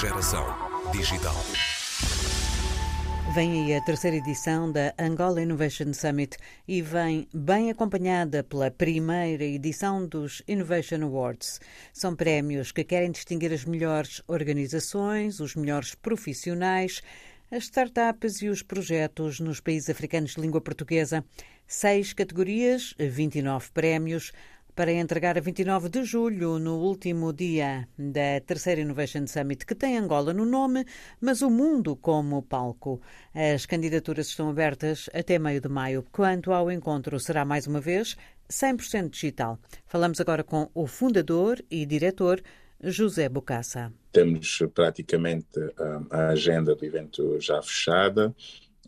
Geração Digital. Vem aí a terceira edição da Angola Innovation Summit e vem bem acompanhada pela primeira edição dos Innovation Awards. São prémios que querem distinguir as melhores organizações, os melhores profissionais, as startups e os projetos nos países africanos de língua portuguesa. Seis categorias, 29 prémios, para entregar a 29 de julho, no último dia da terceira Innovation Summit, que tem Angola no nome, mas o mundo como palco. As candidaturas estão abertas até meio de maio. Quanto ao encontro, será mais uma vez 100% digital. Falamos agora com o fundador e diretor José Bocassa. Temos praticamente ah, a agenda do evento já fechada.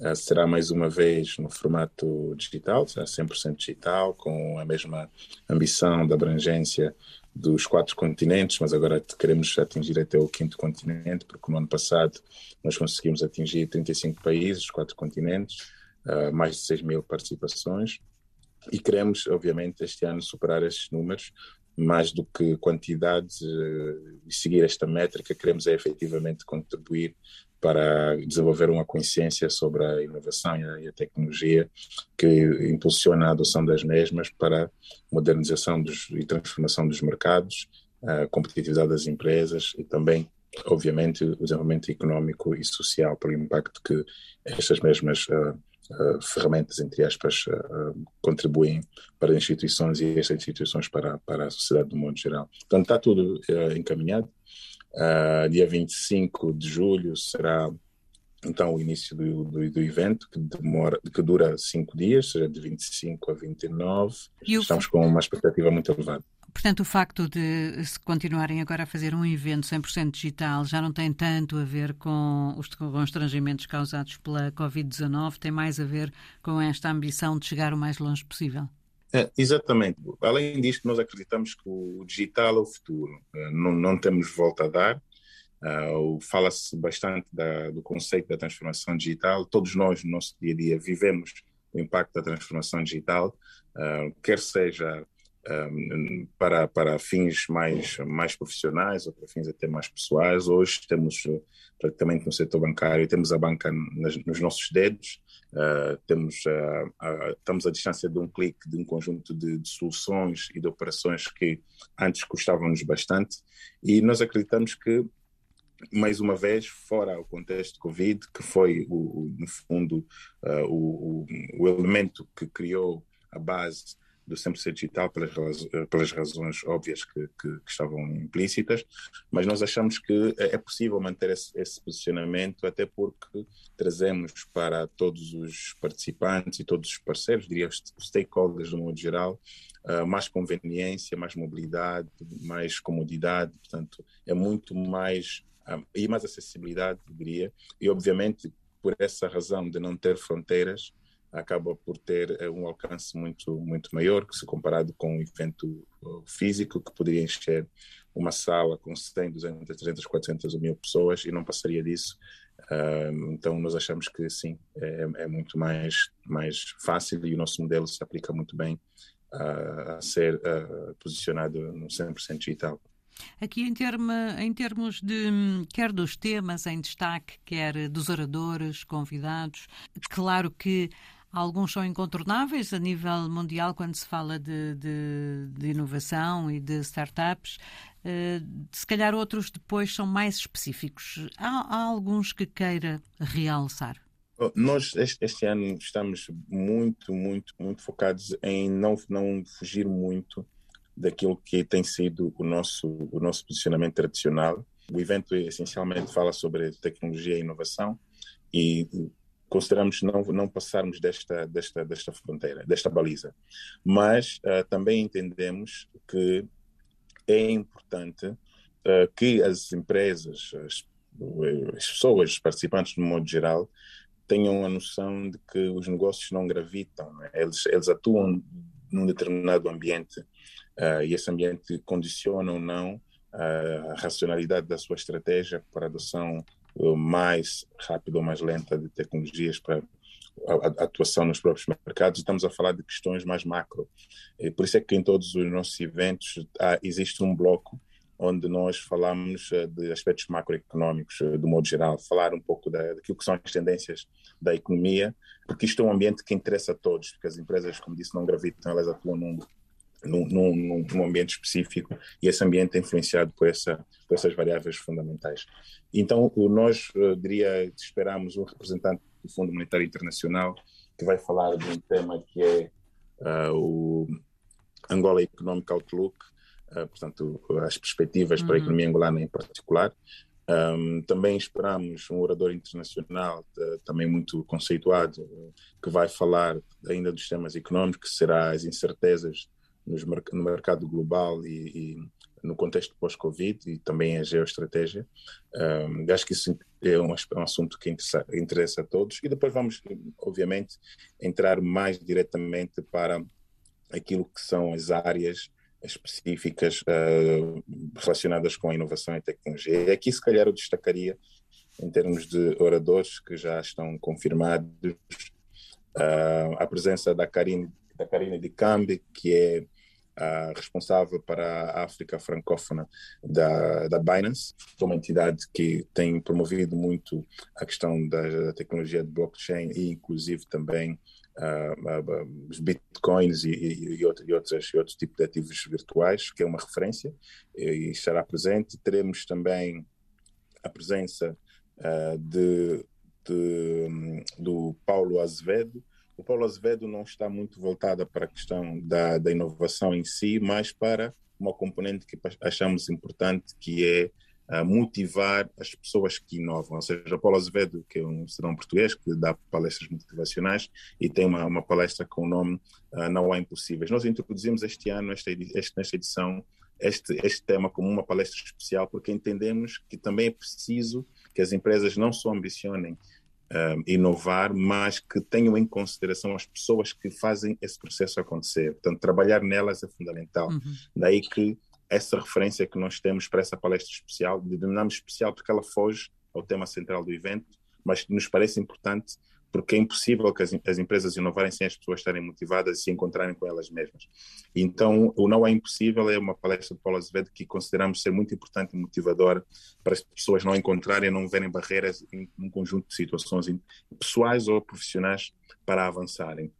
Uh, será mais uma vez no formato digital, será 100% digital, com a mesma ambição da abrangência dos quatro continentes, mas agora queremos atingir até o quinto continente, porque no ano passado nós conseguimos atingir 35 países, quatro continentes, uh, mais de 6 mil participações, e queremos, obviamente, este ano superar estes números, mais do que quantidade, uh, e seguir esta métrica, queremos é efetivamente contribuir para desenvolver uma consciência sobre a inovação e a, tecnologia que impulsiona a adoção das mesmas para modernização dos, e transformação dos mercados, a competitividade das empresas e também, obviamente, o desenvolvimento económico e social pelo impacto que estas mesmas uh, uh, ferramentas, entre aspas, uh, contribuem para as instituições e estas instituições para, para a sociedade do modo geral. Portanto, está tudo encaminhado. Uh, dia 25 de julho será então o início do, do, do, evento, que, demora, que dura cinco dias, seja de 25 a 29. E Estamos com uma expectativa muito elevada. Portanto, o facto de se continuarem agora a fazer um evento 100% digital já não tem tanto a ver com os constrangimentos causados pela Covid-19, tem mais a ver com esta ambição de chegar o mais longe possível. É, exatamente. Além disto, nós acreditamos que o digital é o futuro. É, não, não temos volta a dar. Uh, Fala-se bastante da, do conceito da transformação digital. Todos nós, no nosso dia a dia, vivemos o impacto da transformação digital, uh, quer seja um, para, para fins mais, mais profissionais ou para fins até mais pessoais. Hoje temos praticamente no setor bancário, temos a banca nas, nos nossos dedos, uh, temos, uh, uh, estamos à distância de um clique de um conjunto de, de soluções e de operações que antes custavam-nos bastante e nós acreditamos que mais uma vez, fora o contexto Covid, que foi, o, o no fundo, o, o, elemento que criou a base do 100% digital pelas, pelas razões óbvias que, que, que, estavam implícitas, mas nós achamos que é, é possível manter esse, esse, posicionamento até porque trazemos para todos os participantes e todos os parceiros, diria os stakeholders do modo geral, uh, mais conveniência, mais mobilidade, mais comodidade, portanto é muito mais um, ah, e mais acessibilidade, diria, e obviamente por essa razão de não ter fronteiras, acaba por ter eh, um alcance muito, muito maior que se comparado com um evento eh, físico que poderia encher uma sala com 100, 200, 300, 400 mil pessoas e não passaria disso. Então nós achamos que sim, é, é, muito mais, mais fácil e o nosso modelo se aplica muito bem uh, a ser uh, posicionado no 100% digital. Aqui em, termo, em termos de quer dos temas em destaque, quer dos oradores, convidados, claro que Alguns são incontornáveis a nível mundial quando se fala de, de, de inovação e de startups. Uh, se calhar outros depois são mais específicos. Há, há alguns que queira realçar? Oh, nós este, este, ano estamos muito, muito, muito focados em não, não fugir muito daquilo que tem sido o nosso, o nosso posicionamento tradicional. O evento essencialmente fala sobre tecnologia e inovação e consideramos não não passarmos desta desta desta fronteira, desta baliza. Mas uh, também entendemos que é importante uh, que as empresas, as, as pessoas, os participantes no modo geral, tenham a noção de que os negócios não gravitam, né? eles eles atuam num determinado ambiente uh, e esse ambiente condiciona ou não a racionalidade da sua estratégia para a adoção mais rápida ou mais lenta de tecnologias para a atuação nos próprios mercados, estamos a falar de questões mais macro. E por isso é que em todos os nossos eventos há, existe um bloco onde nós falamos de aspectos macroeconómicos, do modo geral, falar um pouco da, daquilo que são as tendências da economia, porque isto é um ambiente que interessa a todos, porque as empresas, como disse, não gravitam, elas atuam num, num, num, num, ambiente específico e esse ambiente é influenciado por, essa, por essas variáveis fundamentais. Então, nós, uh, diria, esperamos um representante do Fundo Monetário Internacional que vai falar de um tema que é uh, o Angola Economic Outlook, uh, portanto, as perspectivas uhum. para a uhum. economia angolana em particular. Um, também esperamos um orador internacional, também muito conceituado, que vai falar ainda dos temas económicos, que será as incertezas nos, no mercado global e, e no contexto pós-Covid e também a geoestratégia. Um, acho que isso é um, assunto que interessa, interessa, a todos. E depois vamos, obviamente, entrar mais diretamente para aquilo que são as áreas específicas uh, relacionadas com a inovação e tecnologia. E aqui, se calhar, eu destacaria, em termos de oradores que já estão confirmados, uh, a presença da Karine, da Karine de Cambi, que é a responsável para a África francófona da, da Binance, é uma entidade que tem promovido muito a questão da, da tecnologia de blockchain e inclusive também uh, uh, os bitcoins e, e, e, outro, outros, e outros tipos de ativos virtuais, que é uma referência e, estará presente. Teremos também a presença uh, de, de, do Paulo Azevedo, o Paulo Azevedo não está muito voltada para a questão da, da inovação em si, mas para uma componente que achamos importante, que é uh, motivar as pessoas que inovam. Ou seja, o Paulo Azevedo, que é um cidadão português, que dá palestras motivacionais e tem uma, uma palestra com o nome uh, Não Há Impossíveis. Nós introduzimos este ano, esta, este, nesta edição, este, este tema como uma palestra especial, porque entendemos que também é preciso que as empresas não só ambicionem uh, inovar, mas que tenham em consideração as pessoas que fazem esse processo acontecer. Portanto, trabalhar nelas é fundamental. Uhum. Daí que essa referência que nós temos para essa palestra especial, denominamos especial porque ela foge ao tema central do evento, mas nos parece importante porque é impossível que as, as, empresas inovarem sem as pessoas estarem motivadas e se encontrarem com elas mesmas. Então, o Não é Impossível é uma palestra de Paulo Azevedo que consideramos ser muito importante e motivadora para as pessoas não encontrarem, não verem barreiras em um conjunto de situações pessoais ou profissionais para avançarem.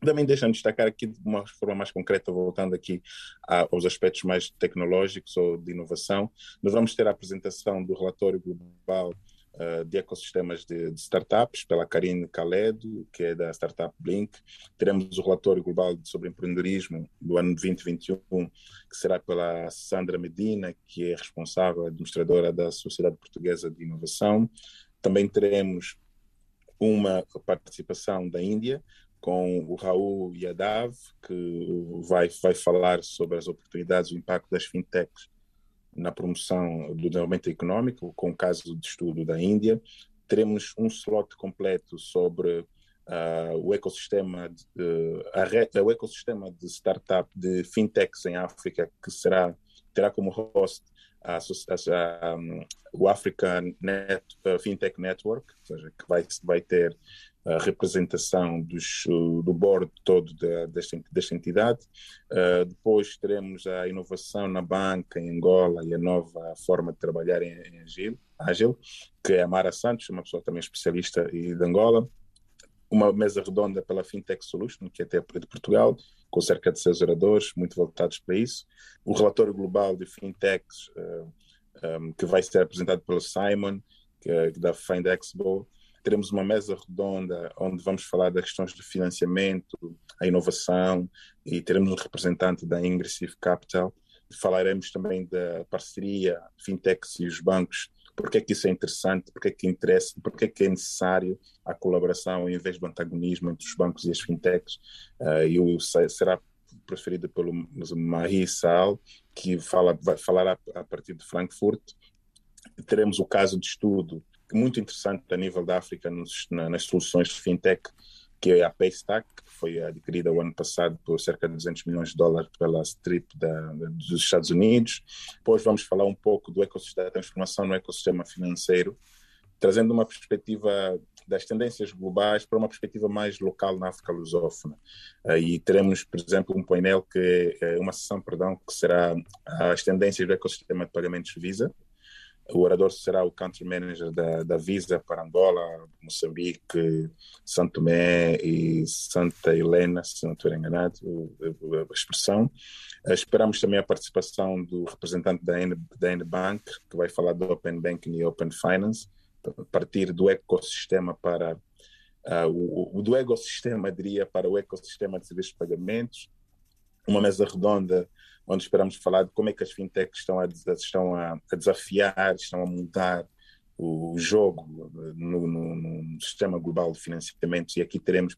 Também deixando de destacar aqui de uma forma mais concreta, voltando aqui aos aspectos mais tecnológicos ou de inovação, nós vamos ter a apresentação do relatório global uh, de ecossistemas de, de, startups, pela Karine Kaledo, que é da startup Blink. Teremos o relatório global sobre empreendedorismo do ano 2021, que será pela Sandra Medina, que é responsável, administradora da Sociedade Portuguesa de Inovação. Também teremos uma participação da Índia, com o Raul Yadav, que vai, vai falar sobre as oportunidades e o impacto das fintechs na promoção do desenvolvimento econômico, com o caso de estudo da Índia. Teremos um slot completo sobre uh, o ecossistema de, uh, o ecossistema de startup de fintechs em África, que será terá como host a, a, a, um, o African Net, uh, Fintech Network, ou seja, que vai, vai ter a representação dos, do board todo de, desta, desta entidade. Uh, depois teremos a inovação na banca em Angola e a nova forma de trabalhar em, em Agile, Agile, que é a Mara Santos, uma pessoa também especialista de Angola. Uma mesa redonda pela Fintech Solution, que é até de Portugal, com cerca de seis oradores, muito voltados para isso. O relatório global de fintechs, uh, um, que vai ser apresentado pelo Simon, que da FindExpo, teremos uma mesa redonda onde vamos falar das questões de financiamento, a inovação e teremos um representante da Ingressive Capital. Falaremos também da parceria fintechs e os bancos, porque é que isso é interessante, porque é que interessa, porque é que é necessário a colaboração em vez do antagonismo entre os bancos e as fintechs. Uh, e o, será preferido pelo Mahi Saal, que fala, vai falar a, a partir de Frankfurt. Teremos o caso de estudo muito interessante a nível da África nos, na, nas soluções de fintech, que é a Paystack, que foi adquirida o ano passado por cerca de 200 milhões de dólares pela Strip da, dos Estados Unidos. Depois vamos falar um pouco do ecossistema, da transformação no ecossistema financeiro, trazendo uma perspectiva das tendências globais para uma perspectiva mais local na África lusófona. E teremos, por exemplo, um painel que é uma sessão, perdão, que será as tendências do ecossistema de pagamentos Visa. O orador será o country manager da, da Visa para Angola, Moçambique, Santo Tomé e Santa Helena, se não estou enganado a expressão. Uh, esperamos também a participação do representante da N, da N-Bank, que vai falar do Open Banking e Open Finance partir do ecossistema para uh, o, o, do ecossistema, diria, para o ecossistema de serviços de pagamentos, uma mesa redonda onde esperamos falar de como é que as fintechs estão a, estão a, desafiar, estão a mudar o jogo no, no, no, sistema global de financiamentos e aqui teremos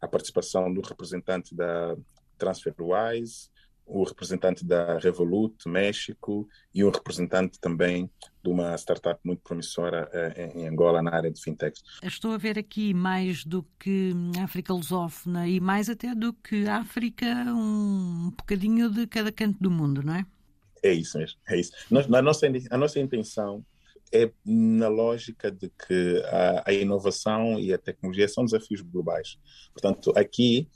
a participação do representante da TransferWise, o representante da Revolut México e um representante também de uma startup muito promissora eh, em Angola na área de fintechs. Estou a ver aqui mais do que África lusófona e mais até do que África, um bocadinho de cada canto do mundo, não é? É isso mesmo, é isso. Nós, a, nossa, a nossa intenção é na lógica de que a, a, inovação e a tecnologia são desafios globais. Portanto, aqui,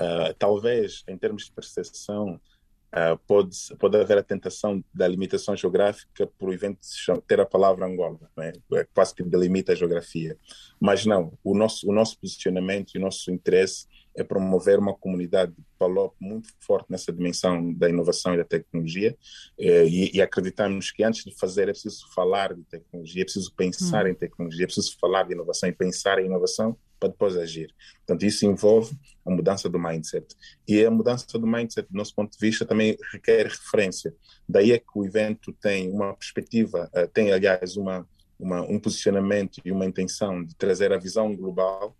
uh, talvez em termos de percepção, Uh, pode, pode haver a tentação da limitação geográfica por o evento ter a palavra Angola, né? é quase que delimita a geografia. Mas não, o nosso, o nosso posicionamento e o nosso interesse é promover uma comunidade de PALOP muito forte nessa dimensão da inovação e da tecnologia eh, e, e, acreditamos que antes de fazer é preciso falar de tecnologia, é preciso pensar hum. em tecnologia, é preciso falar de inovação e pensar em inovação para depois agir. Portanto, isso envolve a mudança do mindset. E a mudança do mindset, do nosso ponto de vista, também requer referência. Daí é que o evento tem uma perspectiva, eh, tem, aliás, uma, uma, um posicionamento e uma intenção de trazer a visão global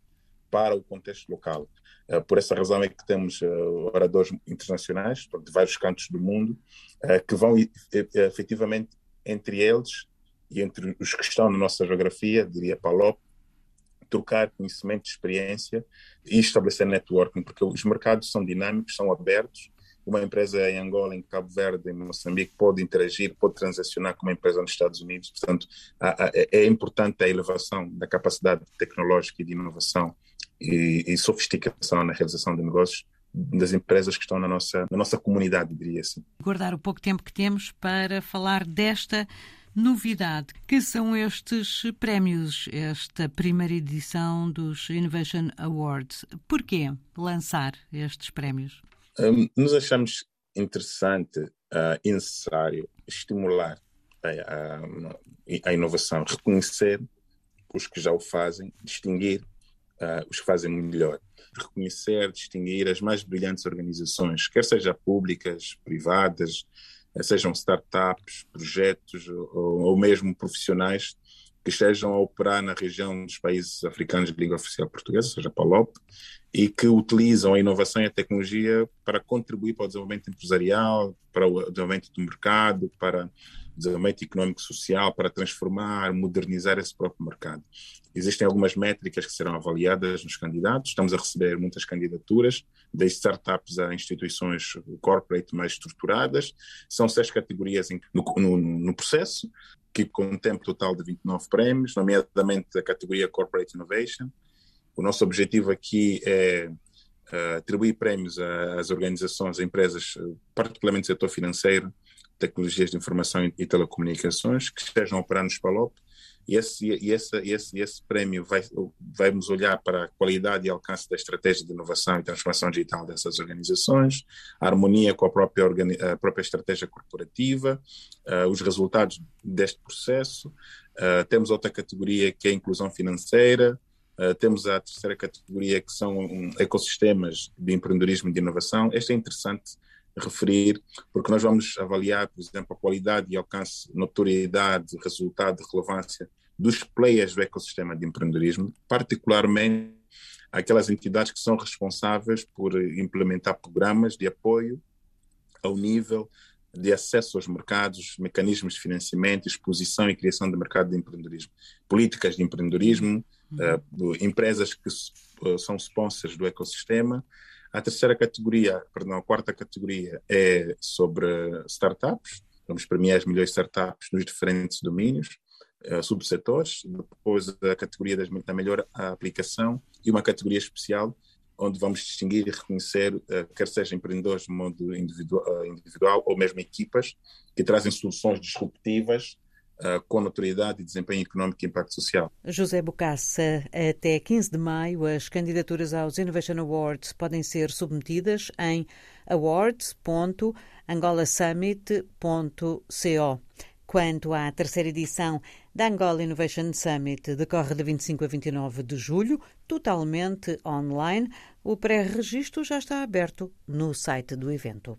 para o contexto local. Uh, por essa razão é que temos uh, oradores internacionais de vários cantos do mundo uh, que vão efetivamente entre eles e entre os que estão na nossa geografia, diria Palop, trocar conhecimento, experiência e estabelecer networking, porque os mercados são dinâmicos, são abertos. Uma empresa em Angola, em Cabo Verde, em Moçambique pode interagir, pode transacionar com uma empresa nos Estados Unidos. Portanto, é, é importante a elevação da capacidade tecnológica e de inovação e, e sofisticação na realização de negócios das empresas que estão na nossa, na nossa comunidade, diria assim. Guardar o pouco tempo que temos para falar desta novidade, que são estes prémios, esta primeira edição dos Innovation Awards. Porquê lançar estes prémios? Um, nos achamos interessante uh, e necessário estimular a, a, a, inovação, reconhecer os que já o fazem, distinguir uh, os que fazem melhor, reconhecer, distinguir as mais brilhantes organizações, quer sejam públicas, privadas, sejam startups, projetos ou, ou mesmo profissionais que estejam a operar na região dos países africanos de língua oficial portuguesa, seja PALOP, e que utilizam a inovação e a tecnologia para contribuir para o desenvolvimento empresarial, para o desenvolvimento do mercado, para o desenvolvimento económico e social, para transformar, modernizar esse próprio mercado. Existem algumas métricas que serão avaliadas nos candidatos, estamos a receber muitas candidaturas, desde startups a instituições corporate mais estruturadas, são seis categorias no, no, no processo, que contempla um total de 29 prémios, nomeadamente a categoria Corporate Innovation. O nosso objetivo aqui é uh, atribuir prémios às organizações, a empresas, particularmente do setor financeiro, tecnologias de informação e telecomunicações, que estejam operando nos PALOP, e esse, e esse, esse, esse prémio vai, nos olhar para a qualidade e alcance da estratégia de inovação e transformação digital dessas organizações, a harmonia com a própria, a própria estratégia corporativa, uh, os resultados deste processo. Uh, temos outra categoria que é a inclusão financeira, Uh, temos a terceira categoria que são ecossistemas de empreendedorismo e de inovação. Este é interessante referir, porque nós vamos avaliar, por exemplo, a qualidade e alcance, notoriedade, resultado, relevância dos players do ecossistema de empreendedorismo, particularmente aquelas entidades que são responsáveis por implementar programas de apoio ao nível de acesso aos mercados, mecanismos de financiamento, exposição e criação de mercado de empreendedorismo, políticas de empreendedorismo, uhum. uh, empresas que uh, são sponsors do ecossistema, a terceira categoria, perdão, a quarta categoria é sobre startups. Vamos premiar as melhores startups nos diferentes domínios. uh, subsetores, depois a categoria das, da melhor aplicação e uma categoria especial onde vamos distinguir e reconhecer, uh, quer sejam empreendedores de modo individual, individual ou mesmo equipas que trazem soluções disruptivas Uh, com notoriedade e desempenho económico e impacto social. José Bocassa, até 15 de maio, as candidaturas aos Innovation Awards podem ser submetidas em awards.angolasummit.co. Quanto à terceira edição da Angola Innovation Summit, decorre de 25 a 29 de julho, totalmente online. O pré-registro já está aberto no site do evento.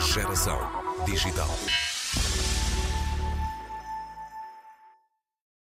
Geração digital.